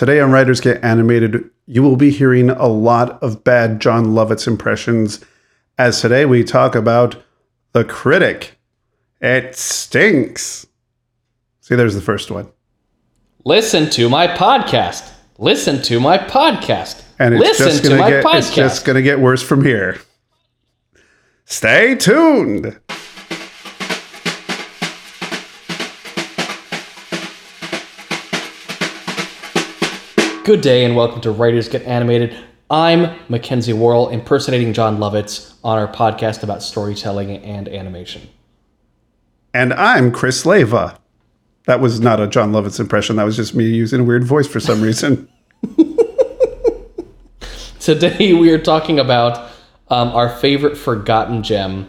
Today on Writers Get Animated, you will be hearing a lot of bad Jon Lovitz impressions, as today we talk about The Critic. It stinks. See, there's the first one. Listen to my podcast. Listen to my podcast. And it's Listen just to gonna my get podcast. it's just gonna get worse from here. Stay tuned. Good day and welcome to Writers Get Animated. I'm Mackenzie Worrell, impersonating Jon Lovitz on our podcast about storytelling and animation. And I'm Chris Leva. That was not a Jon Lovitz impression. That was just me using a weird voice for some reason. Today we are talking about um, our favorite forgotten gem,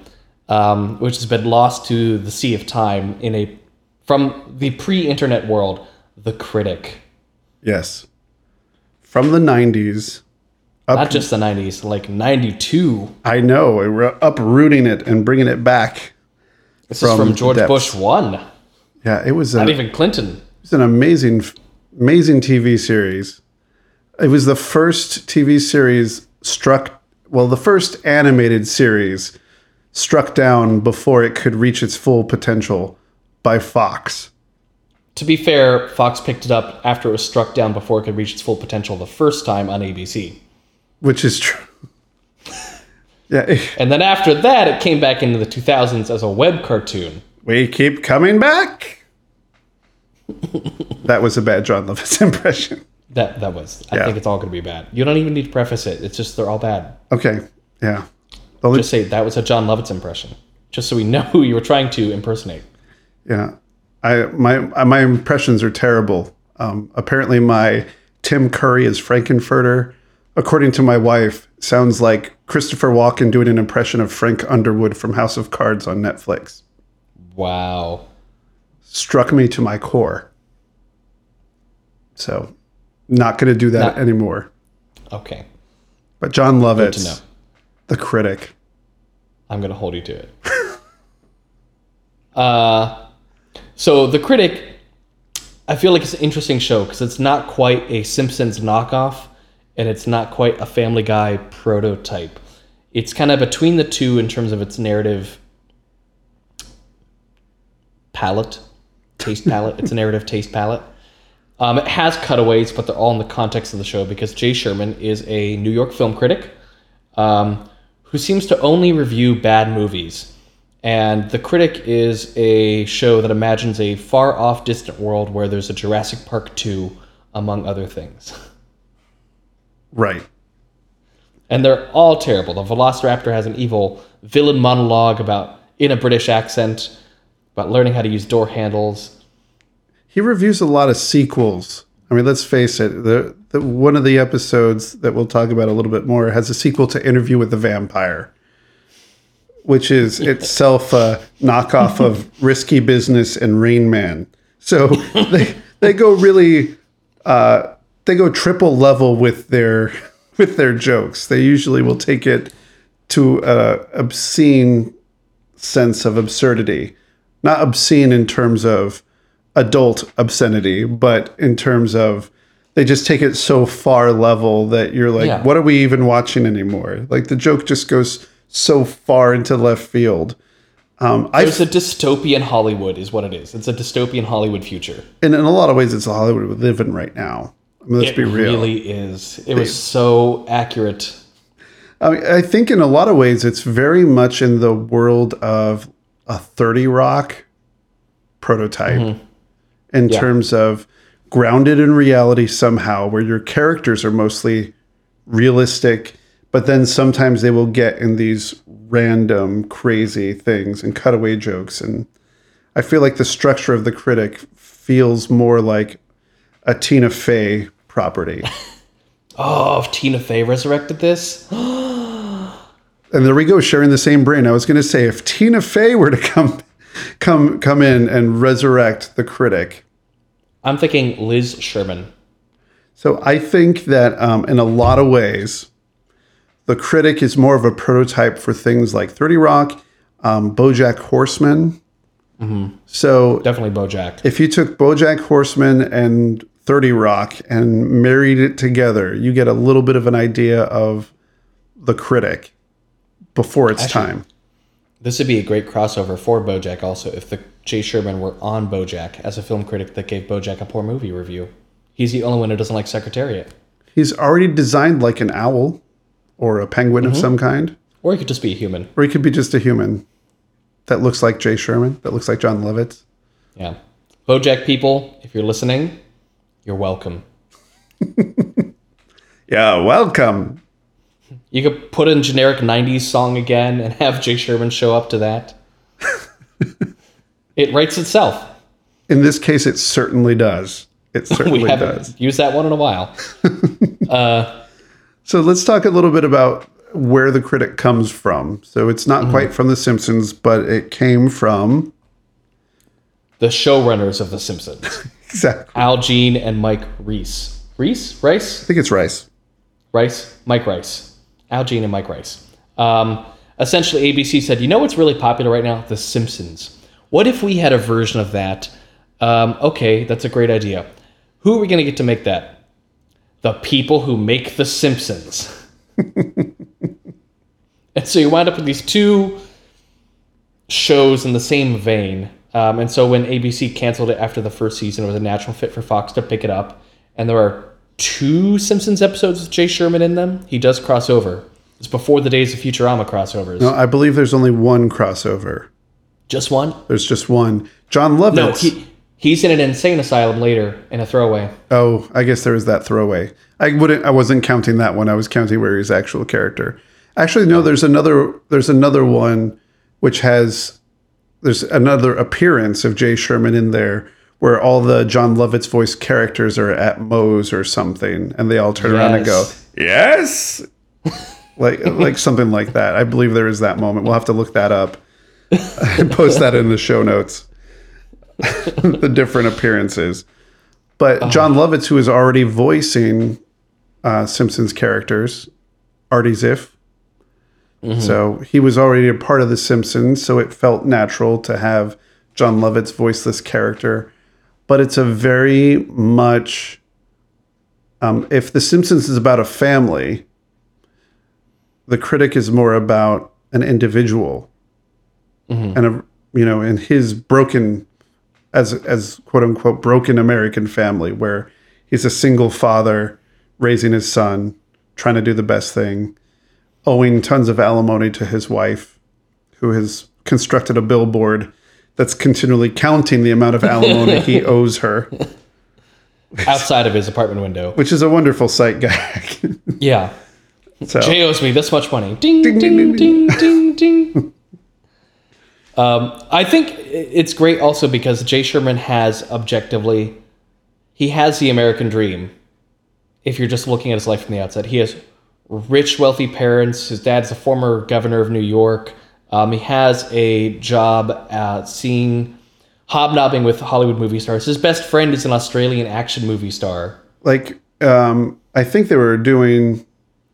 um, which has been lost to the sea of time in a from the pre-internet world, the critic. yes. From the 90s. Up, Not just the 90s, like 92. I know. We're uprooting it and bringing it back. This is From from George depths. Bush 1. Yeah, it was, Not it even Clinton. was an amazing, amazing TV series. It was the first TV series struck, well, the first animated series struck down before it could reach its full potential by Fox. To be fair, Fox picked it up after it was struck down before it could reach its full potential the first time on ABC. which is true. yeah, And then after that, it came back into the 2000s as a web cartoon. we keep coming back. that was a bad Jon Lovitz impression. That that was. I Yeah. think it's all going to be bad. You don't even need to preface it. It's just they're all bad. Okay, yeah. Only, Just say that was a Jon Lovitz impression, just so we know who you were trying to impersonate. yeah, I my my impressions are terrible. Um, apparently, my Tim Curry is Frank-N-Furter. According to my wife, sounds like Christopher Walken doing an impression of Frank Underwood from House of Cards on Netflix. Wow. Struck me to my core. So, not going to do that Not- anymore. Okay. But Jon. Lovitz, the critic. I'm going to hold you to it. uh, so the critic, I feel like it's an interesting show because it's not quite a Simpsons knockoff, and it's not quite a Family Guy prototype. It's kind of between the two in terms of its narrative palette, taste palette. it's a narrative taste palette. Um, it has cutaways, but they're all in the context of the show because Jay Sherman is a New York film critic um, who seems to only review bad movies. And The Critic is a show that imagines a far off, distant world where there's a Jurassic Park 2, among other things. Right. And they're all terrible. The Velociraptor has an evil villain monologue about, in a British accent, about learning how to use door handles. He reviews a lot of sequels. I mean, let's face it. The, the one of the episodes that we'll talk about a little bit more has a sequel to Interview with the Vampire, which is itself a knockoff of Risky Business and Rain Man. So they they go really uh, they go triple level with their with their jokes. They usually will take it to a obscene sense of absurdity. Not obscene in terms of adult obscenity, but in terms of they just take it so far level that you're like, Yeah. what are we even watching anymore? Like the joke just goes so far into left field. Um, I It's a dystopian Hollywood, is what it is. It's a dystopian Hollywood future. and in a lot of ways, it's the Hollywood we live in right now. I mean, let's it be real. It really is. It was so accurate. I, mean, I think in a lot of ways, it's very much in the world of a 30 Rock prototype in Yeah. terms of grounded in reality somehow, where your characters are mostly realistic, but then sometimes they will get in these random, crazy things and cutaway jokes. And I feel like the structure of the critic feels more like a Tina Fey property. Oh, if Tina Fey resurrected this, And there we go, sharing the same brain. I was going to say, if Tina Fey were to come, come, come in and resurrect the critic, I'm thinking Liz Sherman. so I think that um, in a lot of ways, the critic is more of a prototype for things like Thirty Rock, um, BoJack Horseman. So Definitely BoJack. if you took BoJack Horseman and 30 Rock and married it together, you get a little bit of an idea of the critic before its Actually- time. This would be a great crossover for BoJack. Also, if the Jay Sherman were on BoJack as a film critic that gave BoJack a poor movie review, he's the only one who doesn't like Secretariat. He's already designed like an owl or a penguin Mm-hmm. of some kind, Or he could just be a human. or he could be just a human that looks like Jay Sherman, that looks like Jon Lovitz. Yeah. BoJack people, if you're listening, you're welcome. Yeah, welcome. You could put in generic 90s song again and have Jay Sherman show up to that. it writes itself. In this case, it certainly does. It We certainly haven't does. used that one in a while. So let's talk a little bit about where the critic comes from. So it's not Mm-hmm. quite from The Simpsons, but it came from The showrunners of The Simpsons exactly. Al Jean and Mike Reese. Reese? Rice? I think it's Rice. Rice, Mike Rice, Al Jean, and Mike Rice. Um, essentially, ABC said, you know what's really popular right now? The Simpsons. What if we had a version of that? Um, okay, that's a great idea. Who are we going to get to make that? The people who make The Simpsons. and so you wind up with these two shows in the same vein. Um, and so when ABC canceled it after the first season, it was a natural fit for Fox to pick it up. And there are two Simpsons episodes with Jay Sherman in them. He does cross over. It's before the days of Futurama crossovers. No, I believe there's only one crossover. Just one? There's just one. Jon Lovitz. No, he, he's in an insane asylum later in a throwaway. oh, I guess there was that throwaway. I wouldn't. I wasn't counting that one. I was counting where he's actual character. Actually, no. There's another. There's another one which has. There's another appearance of Jay Sherman in there where all the Jon Lovitz voice characters are at Moe's or something, and they all turn around and go, Yes. "Yes," like like something like that. I believe there is that moment. We'll have to look that up and post that in the show notes. the different appearances, but Jon Lovitz, who is already voicing uh, Simpsons characters, Artie Ziff. So he was already a part of the Simpsons, so it felt natural to have Jon Lovitz voice this character. But it's a very much um, if The Simpsons is about a family, the critic is more about an individual and a you know in his broken as as quote unquote broken American family where he's a single father raising his son, trying to do the best thing, owing tons of alimony to his wife, who has constructed a billboard that's continually counting the amount of alimony he owes her, Outside of his apartment window. which is a wonderful sight gag. Yeah. so Jay owes me this much money. Ding, ding, ding, ding, ding, ding. Um, I think it's great also because Jay Sherman has objectively, he has the American dream. If you're just looking at his life from the outside, he has rich, wealthy parents. His dad's a former governor of New York. Um, he has a job at seeing, hobnobbing with Hollywood movie stars. His best friend is an Australian action movie star. like um I think they were doing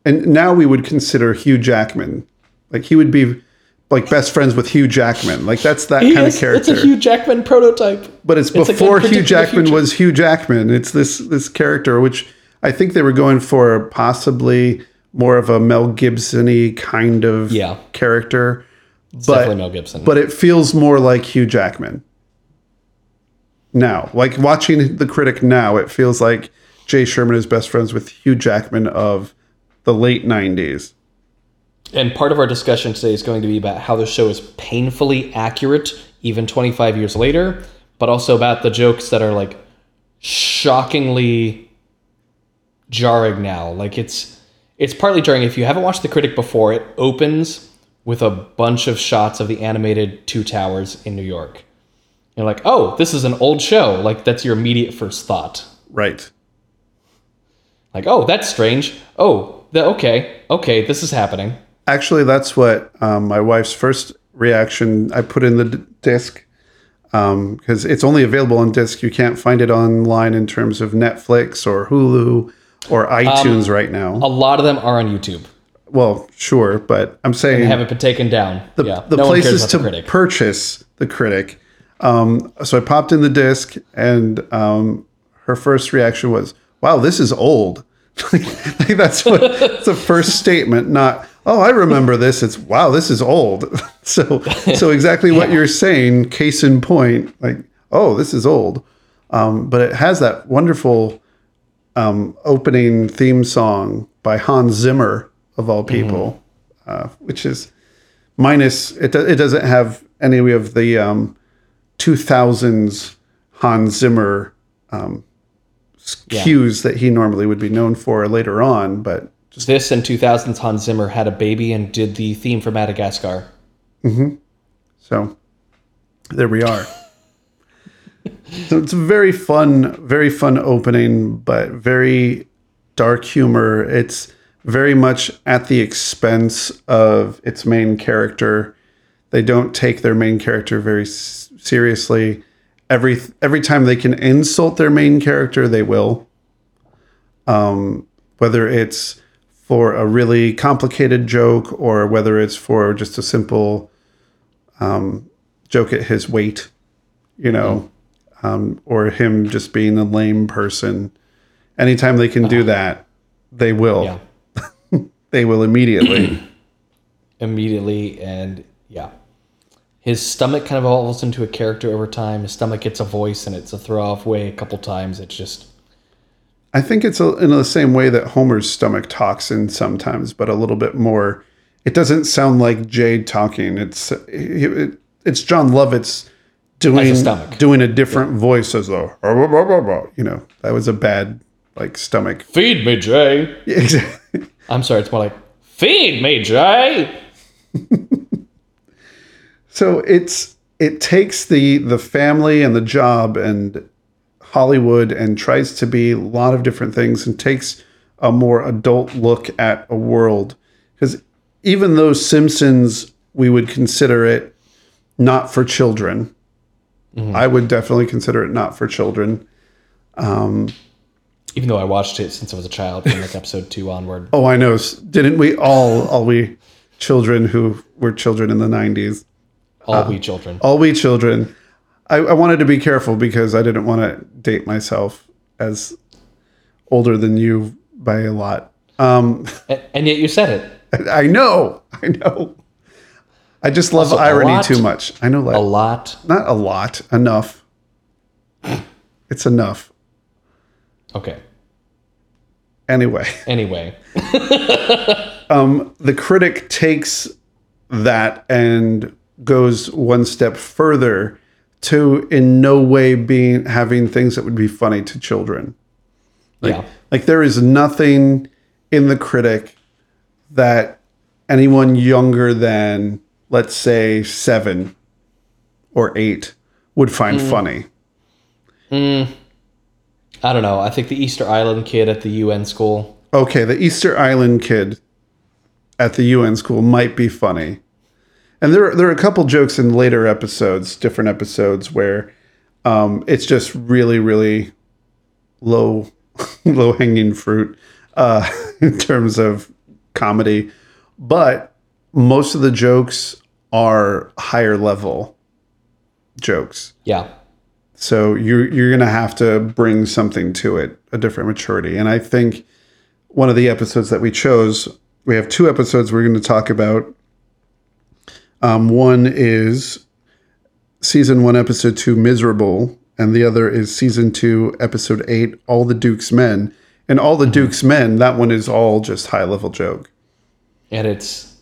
and now we would consider Hugh Jackman. Like he would be like best friends with Hugh Jackman. Like that's that He kind is- of character. It's a Hugh Jackman prototype. but it's, it's before Hugh Jackman was Hugh Jackman. It's this this character which I think they were going for possibly more of a Mel Gibson-y kind of Yeah. character. Definitely But Mel Gibson. but it feels more like Hugh Jackman. Now, like watching the critic now, it feels like Jay Sherman is best friends with Hugh Jackman of the late 90s. And part of our discussion today is going to be about how the show is painfully accurate, even 25 years later, but also about the jokes that are like shockingly jarring now. Like it's it's partly jarring. If you haven't watched The Critic before, it opens with a bunch of shots of the animated Two Towers in New York. You're like, oh, this is an old show. Like that's your immediate first thought. Right. Like, oh, that's strange. Oh, the, okay, okay, this is happening. Actually, that's what um, my wife's first reaction I put in the d- disc because it's only available on disc. You can't find it online in terms of Netflix or Hulu or iTunes right now. A lot of them are on YouTube. well, sure, but I'm saying They haven't been taken down. yeah, the no places to the purchase the critic. Um, so I popped in the disc, and um, her first reaction was, "Wow, this is old." like that's what the first statement, not "Oh, I remember this." It's "Wow, this is old." so, so exactly what you're saying. Case in point, like, "Oh, this is old," um, but it has that wonderful um, opening theme song by Hans Zimmer of all people, uh, which is minus it. It doesn't have any of the um, 2000s Hans Zimmer um, Yeah. cues that he normally would be known for later on, but This and 2000s Hans Zimmer had a baby and did the theme for Madagascar. So there we are. so it's a very fun, very fun opening, but very dark humor. It's very much at the expense of its main character. They don't take their main character very s- seriously. Every every time they can insult their main character, they will. Um, whether it's for a really complicated joke or whether it's for just a simple um, joke at his weight, you know, mm-hmm. um, or him just being a lame person. Anytime they can do uh-huh. that, they will. Yeah. They will immediately. Immediately and yeah. His stomach kind of evolves into a character over time. His stomach gets a voice and it's a throw off way a couple times. It's just I think it's a, in the same way that Homer's stomach talks in sometimes, but a little bit more. It doesn't sound like Jade talking. It's it, it's Jon Lovitz doing As a stomach. doing a different voice as though you know that was a bad like stomach. feed me, Jay. Exactly. I'm sorry, it's more like feed me, Jay. So it's it takes the the family and the job and Hollywood and tries to be a lot of different things and takes a more adult look at a world because even though Simpsons we would consider it not for children. Mm-hmm. I would definitely consider it not for children. Um, even though I watched it since I was a child from like episode two onward. Oh, I know. Didn't we all all we children who were children in the 90s? All uh, we children. all we children I, I wanted to be careful because i didn't want to date myself as older than you by a lot um And, and yet you said it. i know i know i just love Also, irony lot- too much i know like A lot. not a lot enough it's enough Okay. anyway Anyway. the critic takes that and goes one step further to in no way being having things that would be funny to children yeah. Like there is nothing in the critic that anyone younger than let's say 7 or 8 would find hmm. funny. Hmm. I don't know. I think the Easter Island kid at the UN school. Okay, the Easter Island kid at the UN school might be funny. And there there are a couple jokes in later episodes, different episodes where um, it's just really really low low hanging fruit uh, in terms of comedy, but most of the jokes are higher level jokes. Yeah. So you're you're gonna have to bring something to it, a different maturity. And I think one of the episodes that we chose, we have two episodes we're going to talk about. Um, one is season one, episode two, miserable, and the other is season two, episode eight, all the Duke's men. And all the Duke's men, that one is all just high level joke. And it's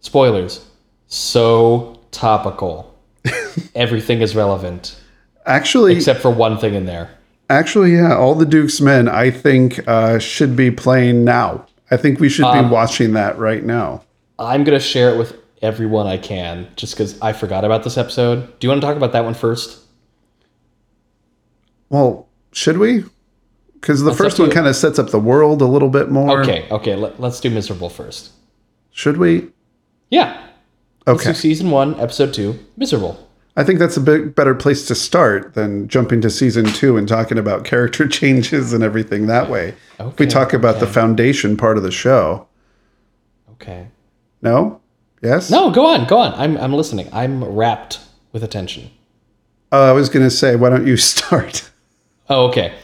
spoilers. So topical. Everything is relevant. Actually, Except for one thing in there. Actually, yeah, all the Duke's men, I think, uh, should be playing now. I think we should be watching that right now. I'm gonna share it with everyone I can, just because I forgot about this episode. Do you want to talk about that one first? Well, should we? Because the first one kind of sets up the world a little bit more. Okay, okay. Let, let's do miserable first. Should we? Yeah. Let's Okay. do season one, episode two, miserable. I think that's a bit better place to start than jumping to season two and talking about character changes and everything that way. Okay, if we talk about the foundation part of the show. Okay. No? Yes? No, go on, go on. I'm I'm listening. I'm wrapped with attention. Uh, I was going to say, why don't you start? Oh, okay.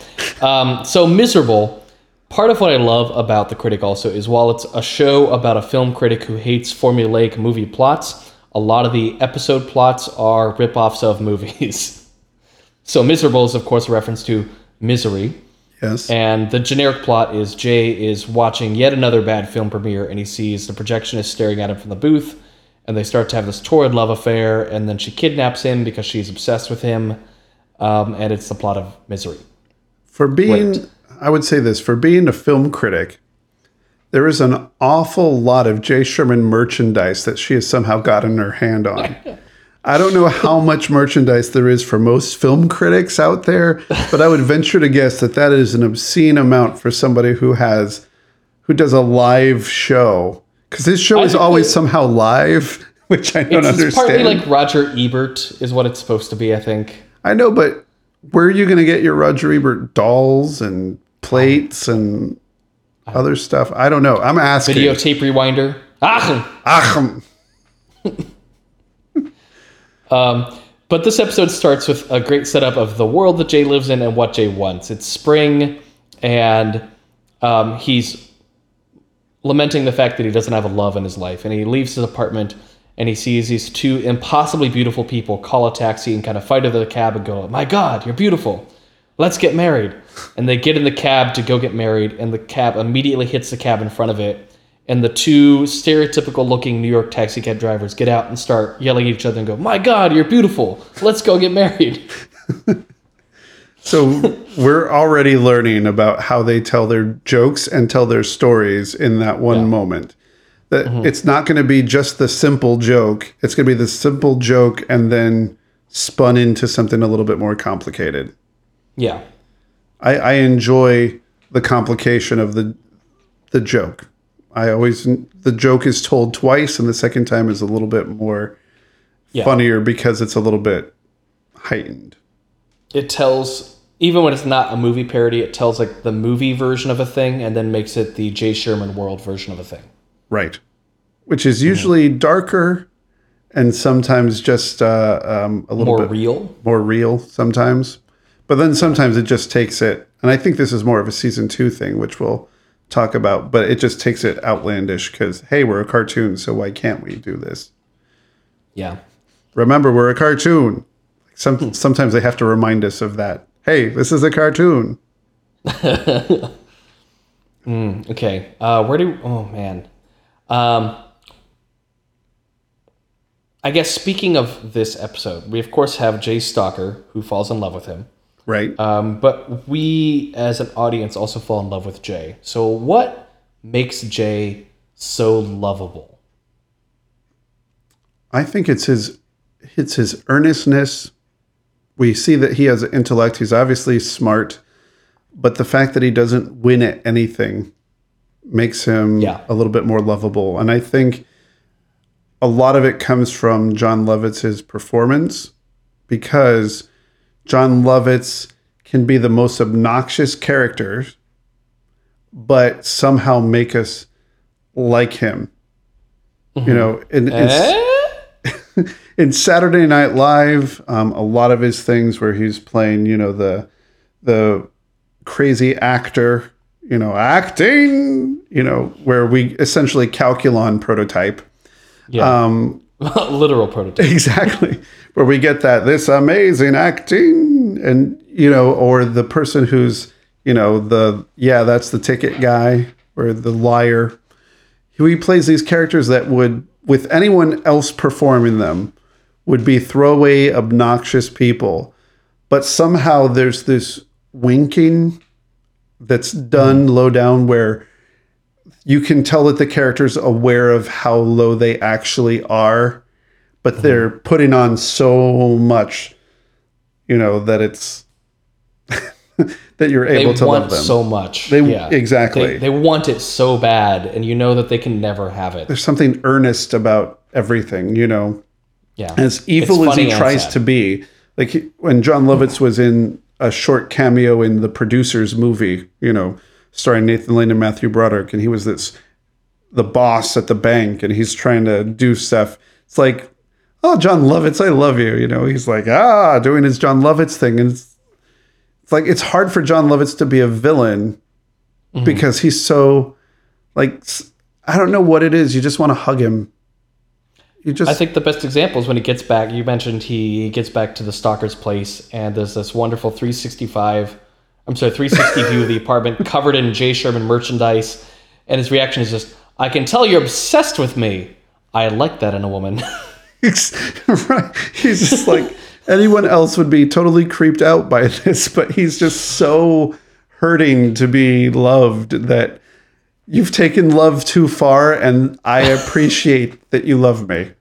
Um, so miserable. Part of what I love about the critic also is while it's a show about a film critic who hates formulaic movie plots, a lot of the episode plots are ripoffs of movies. so miserable is of course a reference to misery. Yes. And the generic plot is Jay is watching yet another bad film premiere and he sees the projectionist staring at him from the booth and they start to have this torrid love affair and then she kidnaps him because she's obsessed with him um, and it's the plot of misery For being. I would say this, for being a film critic, there is an awful lot of Jay Sherman merchandise that she has somehow gotten her hand on. I don't know how much merchandise there is for most film critics out there, but I would venture to guess that that is an obscene amount for somebody who has, who does a live show. Because this show is always that- somehow live, which I don't it's, it's partly like roger ebert is what it's supposed to be i think I know, but where are you going to get your Roger Ebert dolls and plates and other stuff? I don't know. I'm asking. videotape rewinder ah! Achem. Um, but this episode starts with a great setup of the world that Jay lives in and what Jay wants. It's spring, and um, he's lamenting the fact that he doesn't have a love in his life. And he leaves his apartment and he sees these two impossibly beautiful people call a taxi and kind of fight over the cab and go, My God, you're beautiful. Let's get married. And they get in the cab to go get married, and the cab immediately hits the cab in front of it. And the two stereotypical looking New York taxi cab drivers get out and start yelling at each other and go, My God, you're beautiful. Let's go get married. So we're already learning about how they tell their jokes and tell their stories in that one moment. That mm-hmm. it's not going to be just the simple joke. It's going to be the simple joke and then spun into something a little bit more complicated. Yeah. I, I enjoy the complication of the the joke. I always the joke is told twice, and the second time is a little bit more Yeah. funnier because it's a little bit heightened. It tells, even when it's not a movie parody, it tells like the movie version of a thing and then makes it the Jay Sherman world version of a thing. Right. Which is usually darker and sometimes just uh, um, a little More bit real. more real sometimes. But then sometimes it just takes it, and I think this is more of a season two thing, which we'll talk about, but it just takes it outlandish because, hey, we're a cartoon, so why can't we do this? Yeah. Remember, we're a cartoon. Some, sometimes they have to remind us of that. Hey, this is a cartoon. Okay. Uh, where do? Oh man. Um, I guess speaking of this episode, we of course have Jay Stalker who falls in love with him. Right. Um, but we as an audience also fall in love with Jay. So what makes Jay so lovable? I think it's his it's his earnestness. We see that he has an intellect. He's obviously smart, but the fact that he doesn't win at anything makes him Yeah. a little bit more lovable. And I think a lot of it comes from Jon Lovitz's performance because Jon Lovitz can be the most obnoxious character, but somehow make us like him. You know, it's, Eh? in Saturday Night Live, um, a lot of his things where he's playing, you know, the the crazy actor, you know, acting, you know, where we essentially calculon prototype. Yeah. Um, Literal prototype. exactly. Where we get that this amazing acting and you know, or the person who's, you know, the yeah, that's the ticket guy or the liar. He plays these characters that would with anyone else performing them would be throwaway obnoxious people. But somehow there's this winking that's done mm-hmm. low down where you can tell that the character's aware of how low they actually are, but mm-hmm. they're putting on so much, you know, that it's that you're They able to want love them. so much. They- yeah. exactly. They, they want it so bad, and you know that they can never have it. There's something earnest about everything, you know. Yeah. As evil as he tries to be, like he- when Jon Lovitz was in a short cameo in the producers movie, you know, starring Nathan Lane and Matthew Broderick, and he was this the boss at the bank, and he's trying to do stuff. It's like, oh, Jon Lovitz, I love you. You know, he's like, ah, doing his Jon Lovitz thing, and it's, it's like it's hard for Jon Lovitz to be a villain because he's so like I don't know what it is. You just want to hug him. You just I think the best example is when he gets back. You mentioned he gets back to the stalker's place, and there's this wonderful 365. I'm sorry, 360 view of the apartment covered in Jay Sherman merchandise, and his reaction is just, "I can tell you're obsessed with me. I like that in a woman." Right. He's just like anyone else would be totally creeped out by this, but he's just so hurting to be loved that you've taken love too far, and I appreciate that you love me.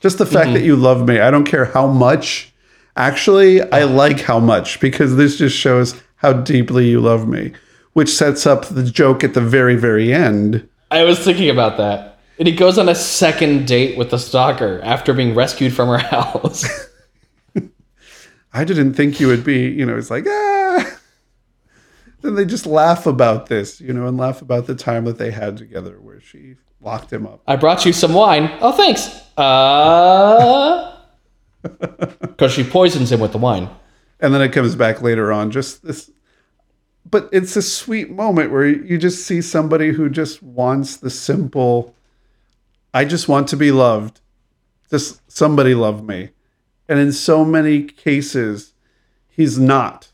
Just the fact mm-hmm. that you love me, I don't care how much. Actually, I like how much because this just shows how deeply you love me, which sets up the joke at the very, very end. I was thinking about that. And he goes on a second date with the stalker after being rescued from her house. I didn't think you would be, you know, it's like, ah. Then they just laugh about this, you know, and laugh about the time that they had together where she locked him up. I brought you some wine. Oh, thanks. Uh. Because she poisons him with the wine. And then it comes back later on, just this. But it's a sweet moment where you just see somebody who just wants the simple, I just want to be loved. Just somebody love me. And in so many cases, he's not.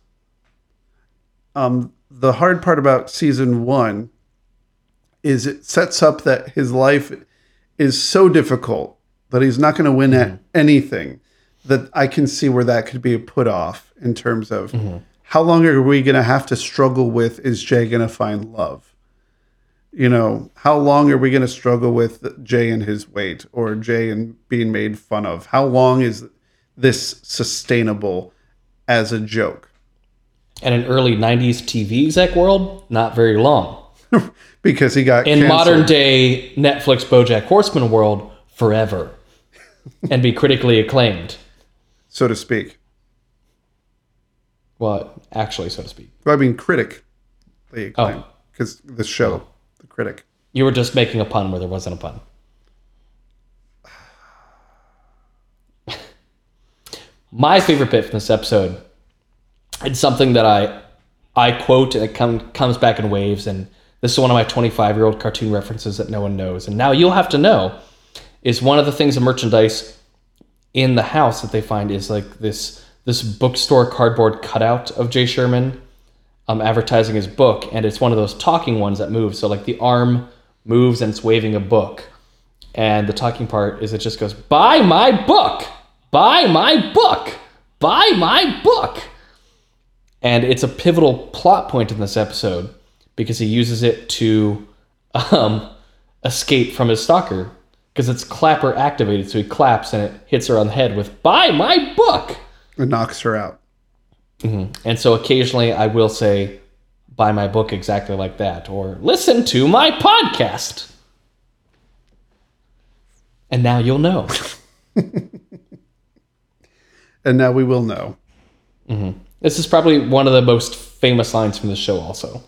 Um, the hard part about season one is it sets up that his life is so difficult that he's not going to win at anything that I can see where that could be a put off in terms of mm-hmm. how long are we going to have to struggle with is Jay going to find love? You know, how long are we going to struggle with Jay and his weight or Jay and being made fun of? How long is this sustainable as a joke? And in early 90s TV exec world, not very long. Because he got In canceled. modern day Netflix Bojack Horseman world, forever. and be critically acclaimed. So to speak. Well, actually, so to speak. Well, I mean, critic, Oh. because the show, the critic. You were just making a pun where there wasn't a pun. My favorite bit from this episode, it's something that I I quote and it come, comes back in waves, and this is one of my 25 year old cartoon references that no one knows. And now you'll have to know is one of the things of merchandise in the house that they find is like this this bookstore cardboard cutout of Jay Sherman um, advertising his book, and it's one of those talking ones that moves. So like the arm moves and it's waving a book, and the talking part is it just goes, "Buy my book, buy my book, buy my book," and it's a pivotal plot point in this episode because he uses it to um, escape from his stalker because it's clapper activated, so he claps and it hits her on the head with "Buy my book." It knocks her out. Mm-hmm. And so occasionally I will say, buy my book exactly like that, or listen to my podcast. And now you'll know. And now we will know. Mm-hmm. This is probably one of the most famous lines from the show, also.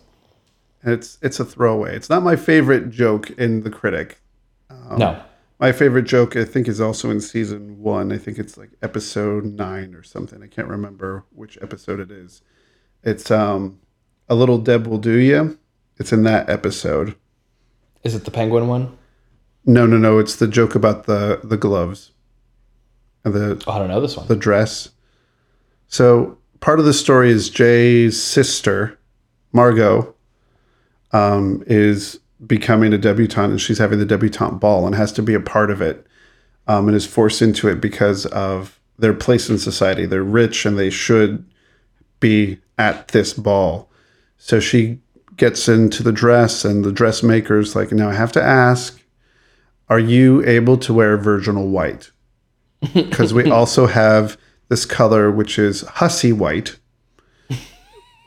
And it's it's a throwaway. It's not my favorite joke in the critic. Um, no. My favorite joke, I think, is also in season one. I think it's like episode nine or something. I can't remember which episode it is. It's um, a little Deb will do you. It's in that episode. Is it the penguin one? No, no, no. It's the joke about the the gloves, and the Oh, I don't know this one. the dress. So part of the story is Jay's sister, Margo, um, is becoming a debutante, and she's having the debutante ball and has to be a part of it, um, and is forced into it because of their place in society. They're rich and they should be at this ball. So she gets into the dress, and the dressmaker's like, "Now I have to ask, are you able to wear virginal white?" because we also have this color which is hussy white,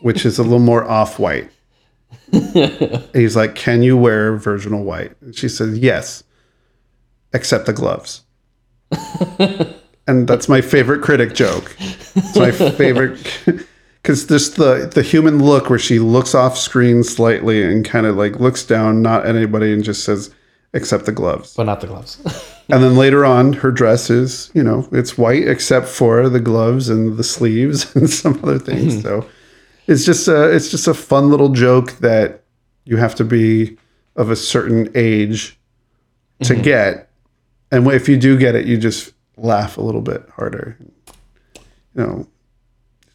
which is a little more off white. He's like, "Can you wear virginal white?" And she says, "Yes, except the gloves." and that's my favorite critic joke. It's my favorite because just the the human look where she looks off screen slightly and kind of like looks down, not at anybody, and just says, "Except the gloves." but not the gloves. And then later on, her dress is, you know, it's white except for the gloves and the sleeves and some other things. Hmm. So it's just a it's just a fun little joke that you have to be of a certain age to get, and if you do get it, you just laugh a little bit harder. You know,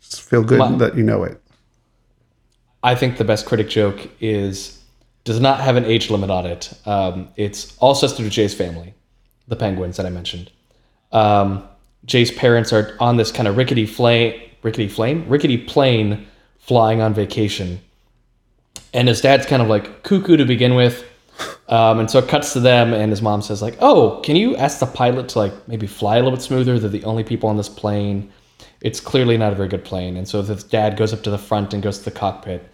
just feel good that you know it. I think the best critic joke is does not have an age limit on it. Um, it's all sisters to Jay's family, the penguins that I mentioned. Um, Jay's parents are on this kind of rickety flame, rickety flame, rickety plane, flying on vacation, and his dad's kind of like cuckoo to begin with. Um, and so it cuts to them, and his mom says like, "Oh, can you ask the pilot to like maybe fly a little bit smoother? They're the only people on this plane. It's clearly not a very good plane." And so the dad goes up to the front and goes to the cockpit,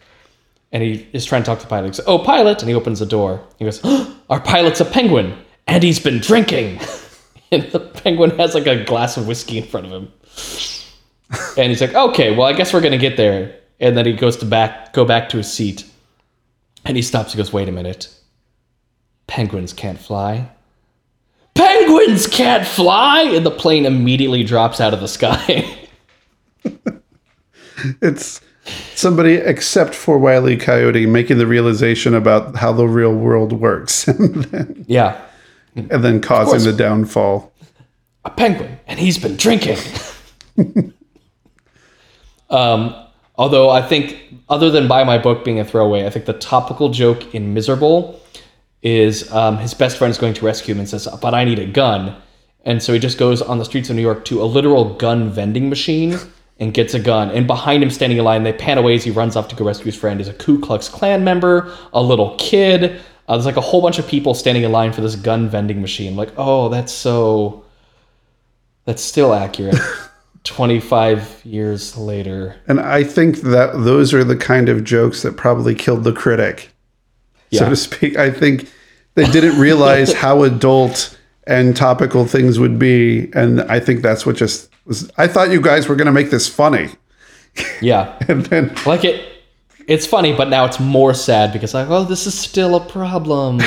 and he is trying to talk to the pilot. He goes, "Oh, pilot!" And he opens the door. He goes, "Our pilot's a penguin, and he's been drinking." and the penguin has like a glass of whiskey in front of him, and he's like, "Okay, well, I guess we're gonna get there." And then he goes to back, go back to his seat, and he stops. He goes, "Wait a minute." Penguins can't fly. Penguins can't fly! And the plane immediately drops out of the sky. It's somebody except for Wile E. Coyote making the realization about how the real world works, and then, yeah. and then causing the downfall. A penguin, and he's been drinking. um, although I think, other than buy my book being a throwaway, I think the topical joke in Miserable is um, his best friend is going to rescue him and says, But I need a gun. And so he just goes on the streets of New York to a literal gun vending machine and gets a gun. And behind him, standing in line, they pan away as he runs off to go rescue his friend. Is a Ku Klux Klan member, a little kid. Uh, there's like a whole bunch of people standing in line for this gun vending machine. Like, oh, that's so. That's still accurate. 25 years later. And I think that those are the kind of jokes that probably killed the critic, so to speak. I think they didn't realize how adult and topical things would be, and I think that's what just was. I thought you guys were going to make this funny, Yeah. and then Like it. It's funny, but now it's more sad because like, oh, this is still a problem.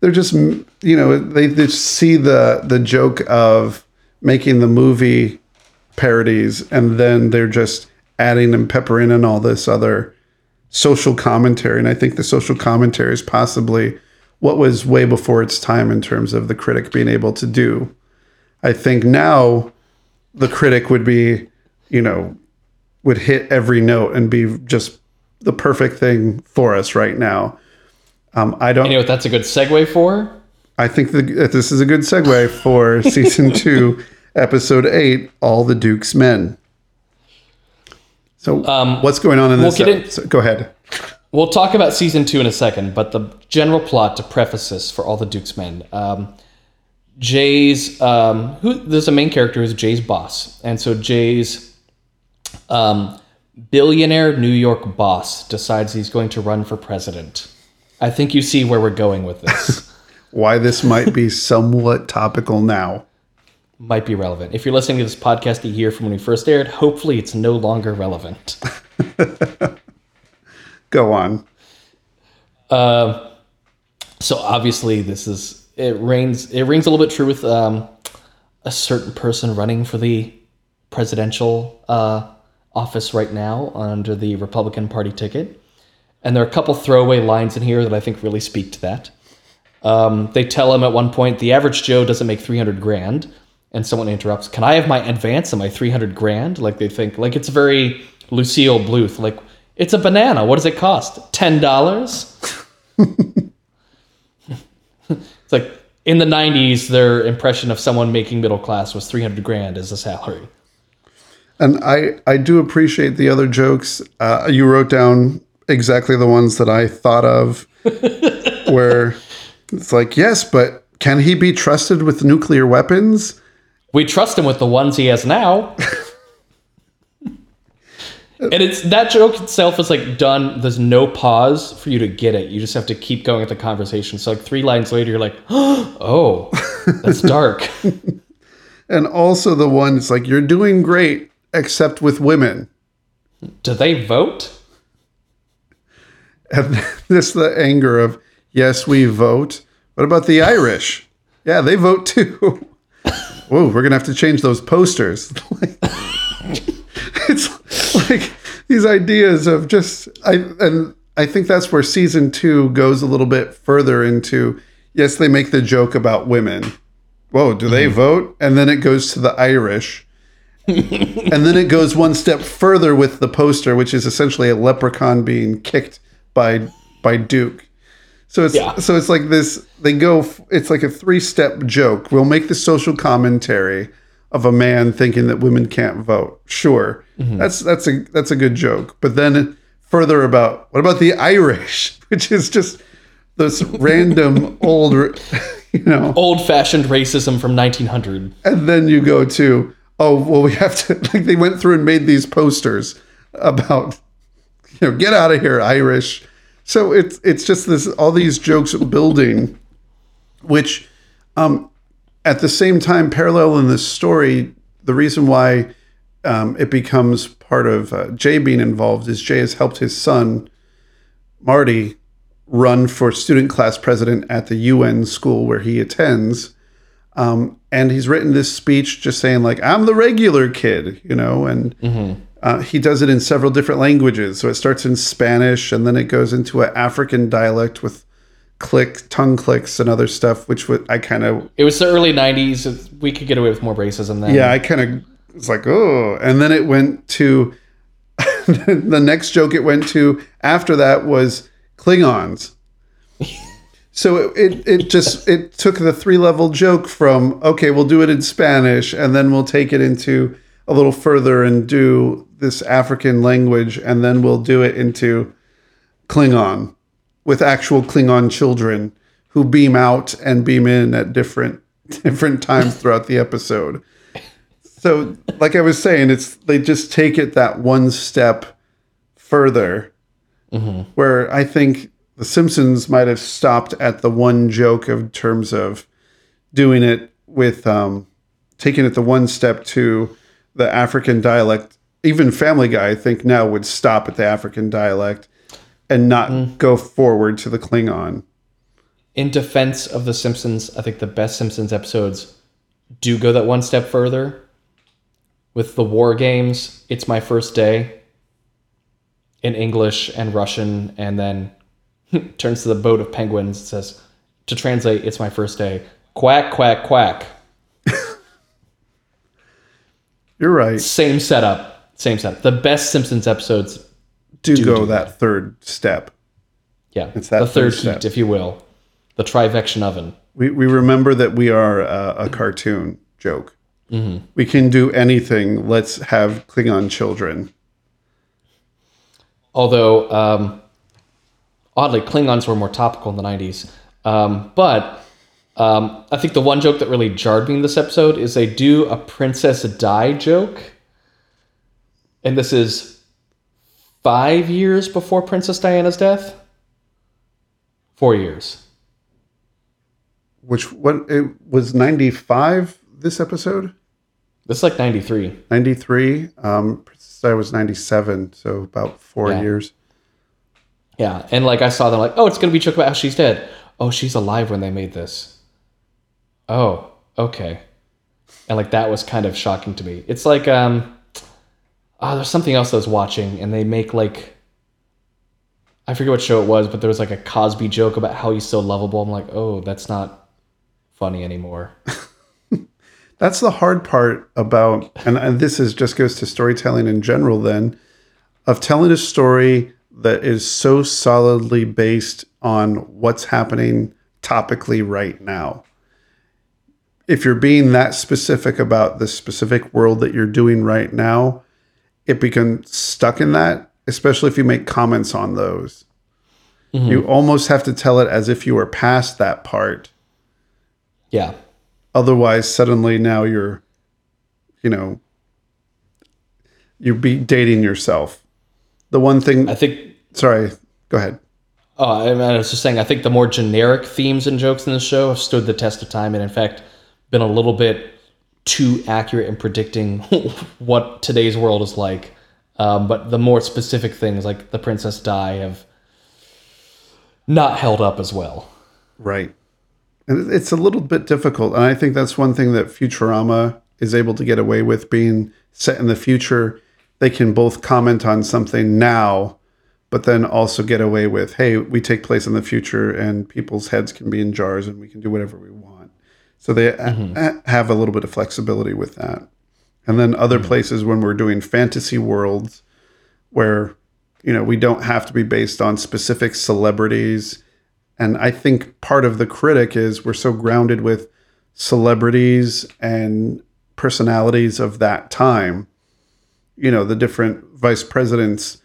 they're just you know they just see the the joke of making the movie parodies and then they're just adding and peppering in all this other social commentary. And i think the social commentary is possibly what was way before its time in terms of the critic being able to do. I think now the critic would be you know would hit every note and be just the perfect thing for us right now. Um, i don't you know what that's a good segue for? I think the, that this is a good segue for season two, episode eight, All the Duke's Men. So, what's going on in this? Um, get in- episode? Go ahead. We'll talk about season two in a second, but the general plot to preface this for all the Duke's men. Um, Jay's um, who there's a main character who's Jay's boss, and so Jay's um, billionaire New York boss decides he's going to run for president. I think you see where we're going with this. Why this might be somewhat topical now. Might be relevant. If you're listening to this podcast a year from when we first aired, hopefully it's no longer relevant. Go on. so obviously this is it rings it rings a little bit true with um, a certain person running for the presidential uh, office right now under the Republican Party ticket, and there are a couple throwaway lines in here that I think really speak to that. Um, they tell him at one point the average Joe doesn't make three hundred grand, and someone interrupts, "Can I have my advance and my three hundred grand?" Like they think like it's very Lucille Bluth, like it's a banana. What does it cost? Ten dollars. It's like in the 90s, their impression of someone making middle class was 300 grand as a salary. And I, I do appreciate the other jokes. Uh, you wrote down exactly the ones that I thought of, where it's like, yes, but can he be trusted with nuclear weapons? We trust him with the ones he has now. and it's that joke itself is like done. There's no pause for you to get it. You just have to keep going with the conversation. So like three lines later, you're like, oh, that's dark. And also the one, it's like, you're doing great, except with women. Do they vote? And this the anger of yes, we vote. What about the Irish? Yeah, they vote too. Whoa, we're gonna have to change those posters. it's like these ideas of just I and I think that's where season two goes a little bit further into. Yes, they make the joke about women. Whoa, do they mm-hmm. vote? And then it goes to the Irish. and then it goes one step further with the poster, which is essentially a leprechaun being kicked by by Duke. So it's Yeah. so it's like this. They go. It's like a three step joke. We'll make the social commentary of a man thinking that women can't vote. Sure, mm-hmm. that's that's a that's a good joke. But then further about what about the Irish, which is just this random old, you know. Old fashioned racism from 1900. And then you go to oh well, we have to like they went through and made these posters about you know get out of here Irish. So it's it's just this all these jokes building, which um, at the same time parallel in this story. The reason why um, it becomes part of uh, Jay being involved is Jay has helped his son Marty run for student class president at the UN school where he attends. Um, and he's written this speech just saying like i'm the regular kid you know and uh, he does it in several different languages so it starts in spanish and then it goes into an african dialect with click tongue clicks and other stuff which would i kind of It was the early 90s. We could get away with more racism then. yeah i kind of was like oh and then it went to the next joke it went to after that was klingons so it, it, it just it took the three level joke from okay we'll do it in spanish and then we'll take it into a little further and do this african language and then we'll do it into klingon with actual klingon children who beam out and beam in at different different times throughout the episode. So like i was saying it's they just take it that one step further where i think the simpsons might have stopped at the one joke of terms of doing it with um, taking it the one step to the african dialect even family guy i think now would stop at the african dialect and not hmm. go forward to the klingon In defense of The Simpsons, I think the best Simpsons episodes do go that one step further. With the war games, It's My First Day in English and Russian, and then turns to the boat of penguins. It says, to translate, It's My First Day. Quack, quack, quack. you're right Same setup. Same setup. The best Simpsons episodes, do, go do that third step yeah. It's that the third third step. heat, if you will. The trivection oven. We, we remember that we are a, a cartoon joke. We can do anything. Let's have Klingon children. Although, um, oddly, Klingons were more topical in the 90s. Um, but um, I think the one joke that really jarred me in this episode is they do a Princess Di joke. And this is five years before Princess Diana's death? Four years. Which what it was ninety five this episode? This is like 93. Ninety three. Um Princess Di was ninety seven, so about four Yeah. years. Yeah, and like I saw them like, oh, it's gonna be about how she's dead. Oh, she's alive when they made this. Oh, okay. And like that was kind of shocking to me. It's like um oh, there's something else I was watching and they make like I forget what show it was, but there was like a Cosby joke about how he's so lovable. I'm like, oh, that's not funny anymore. That's the hard part about, and, and this is just goes to storytelling in general. Then, of telling a story that is so solidly based on what's happening topically right now. If you're being that specific about the specific world that you're doing right now, it becomes stuck in that. Especially if you make comments on those, mm-hmm. you almost have to tell it as if you were past that part Yeah. otherwise suddenly now you're you know you'd be dating yourself the one thing I think sorry go ahead Oh, I, mean, I was just saying. I think the more generic themes and jokes in the show have stood the test of time, and in fact, been a little bit too accurate in predicting what today's world is like. Um, but the more specific things, like the Princess Di, have not held up as well. right and it's a little bit difficult and i think that's one thing that futurama is able to get away with being set in the future they can both comment on something now, but then also get away with, hey, we take place in the future and people's heads can be in jars and we can do whatever we want. So they a- a- have a little bit of flexibility with that. And then other mm-hmm. places when we're doing fantasy worlds where you know we don't have to be based on specific celebrities. And i think part of the critic is we're so grounded with celebrities and personalities of that time. You know the different vice presidents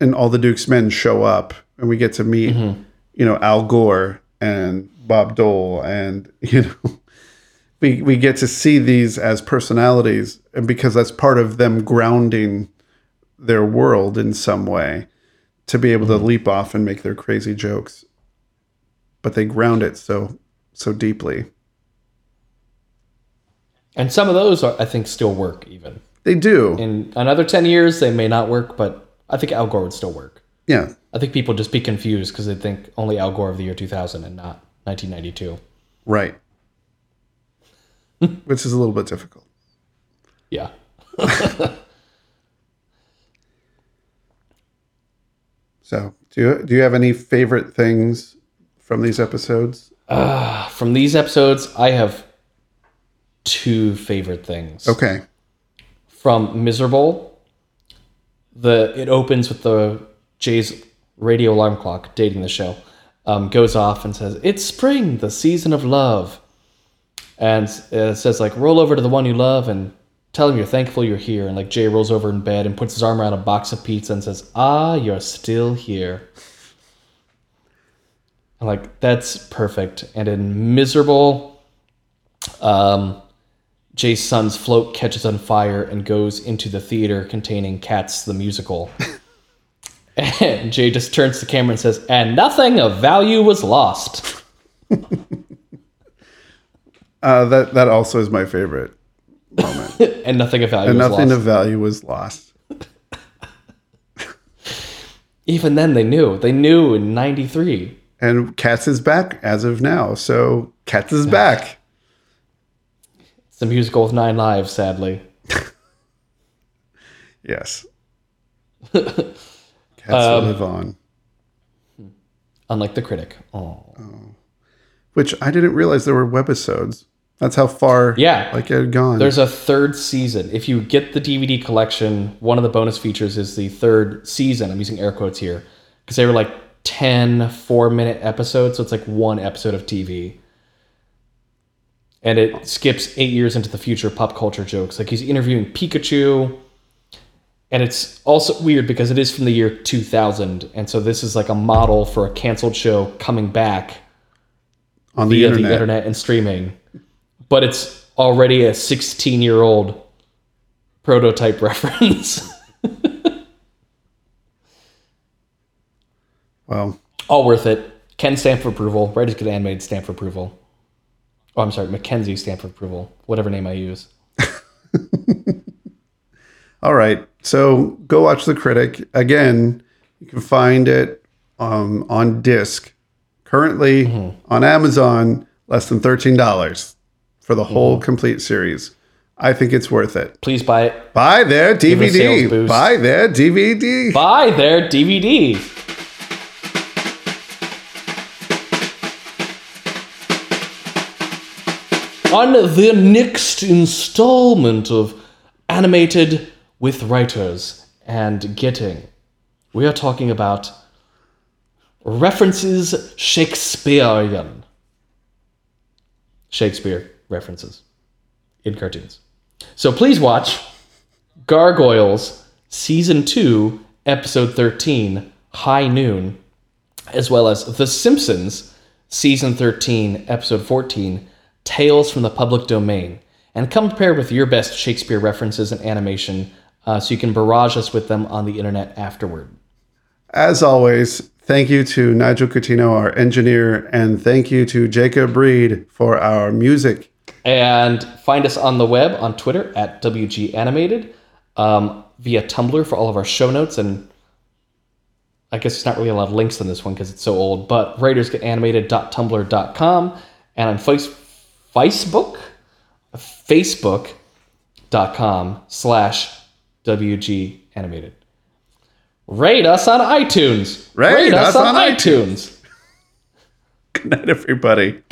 and all the duke's men show up and we get to meet mm-hmm. you know al gore and bob dole and you know we we get to see these as personalities and because that's part of them grounding their world in some way to be able to mm-hmm. leap off and make their crazy jokes but they ground it so so deeply And some of those are, I think still work even. they do In another 10 years they may not work, but I think Al Gore would still work. yeah I think people just be confused because they think only Al Gore of the year 2000 and not 1992. right which is a little bit difficult Yeah. so do you do you have any favorite things from these episodes From these episodes, I have two favorite things. okay From Miserable, the it opens with the Jay's radio alarm clock dating the show. Um, goes off and says, "It's spring, the season of love," and it says like, "Roll over to the one you love and tell him you're thankful you're here." And like Jay rolls over in bed and puts his arm around a box of pizza and says, "Ah, you're still here." I'm like that's perfect. And in Miserable, um, Jay's son's float catches on fire and goes into the theater containing Cats the musical. and Jay just turns to camera and says, "And nothing of value was lost." uh, that that also is my favorite moment and nothing of value and was nothing lost. of value was lost Even then, they knew. They knew in '93. and cats is back as of now so cats is back It's a musical with nine lives, sadly. yes cats will live on Unlike the critic. Oh. which I didn't realize there were webisodes. That's how far Yeah. like it had gone. There's a third season. If you get the DVD collection, one of the bonus features is the third season. I'm using air quotes here because they were like 10 four minute episodes. So it's like one episode of TV. And it skips eight years into the future pop culture jokes. Like he's interviewing Pikachu. And it's also weird because it is from the year 2000. And so this is like a model for a canceled show coming back on the via internet. the internet and streaming, but it's already a 16 year old prototype reference. Well, All worth it. Ken stamp for approval. Writers get animated stamp for approval. Oh, I'm sorry, Mackenzie stamp for approval. Whatever name I use. all right. So go watch The Critic. Again, you can find it um, on disc. Currently Mm-hmm. on Amazon, less than $13 for the whole Mm-hmm. complete series. I think it's worth it. Please buy it. Buy their DVD. Buy their DVD. Buy their DVD. On the next installment of Animated with Writers and Getting, we are talking about references Shakespearean. Shakespeare references in cartoons. So please watch Gargoyles Season 2, Episode 13, High Noon, as well as The Simpsons Season 13, Episode 14, Tales from the Public Domain. And come prepared with your best Shakespeare references and animation uh, so you can barrage us with them on the internet afterward. As always, thank you to Nigel Coutinho, our engineer, and thank you to Jacob Reed for our music. And find us on the web on Twitter at WG Animated, um, via Tumblr for all of our show notes. And I guess it's not really a lot of links in this one because it's so old, but writersgetanimated.tumblr.com and on face- Facebook, facebook.com slash WG animated. Rate us on iTunes. Rate us on iTunes. Good night, everybody.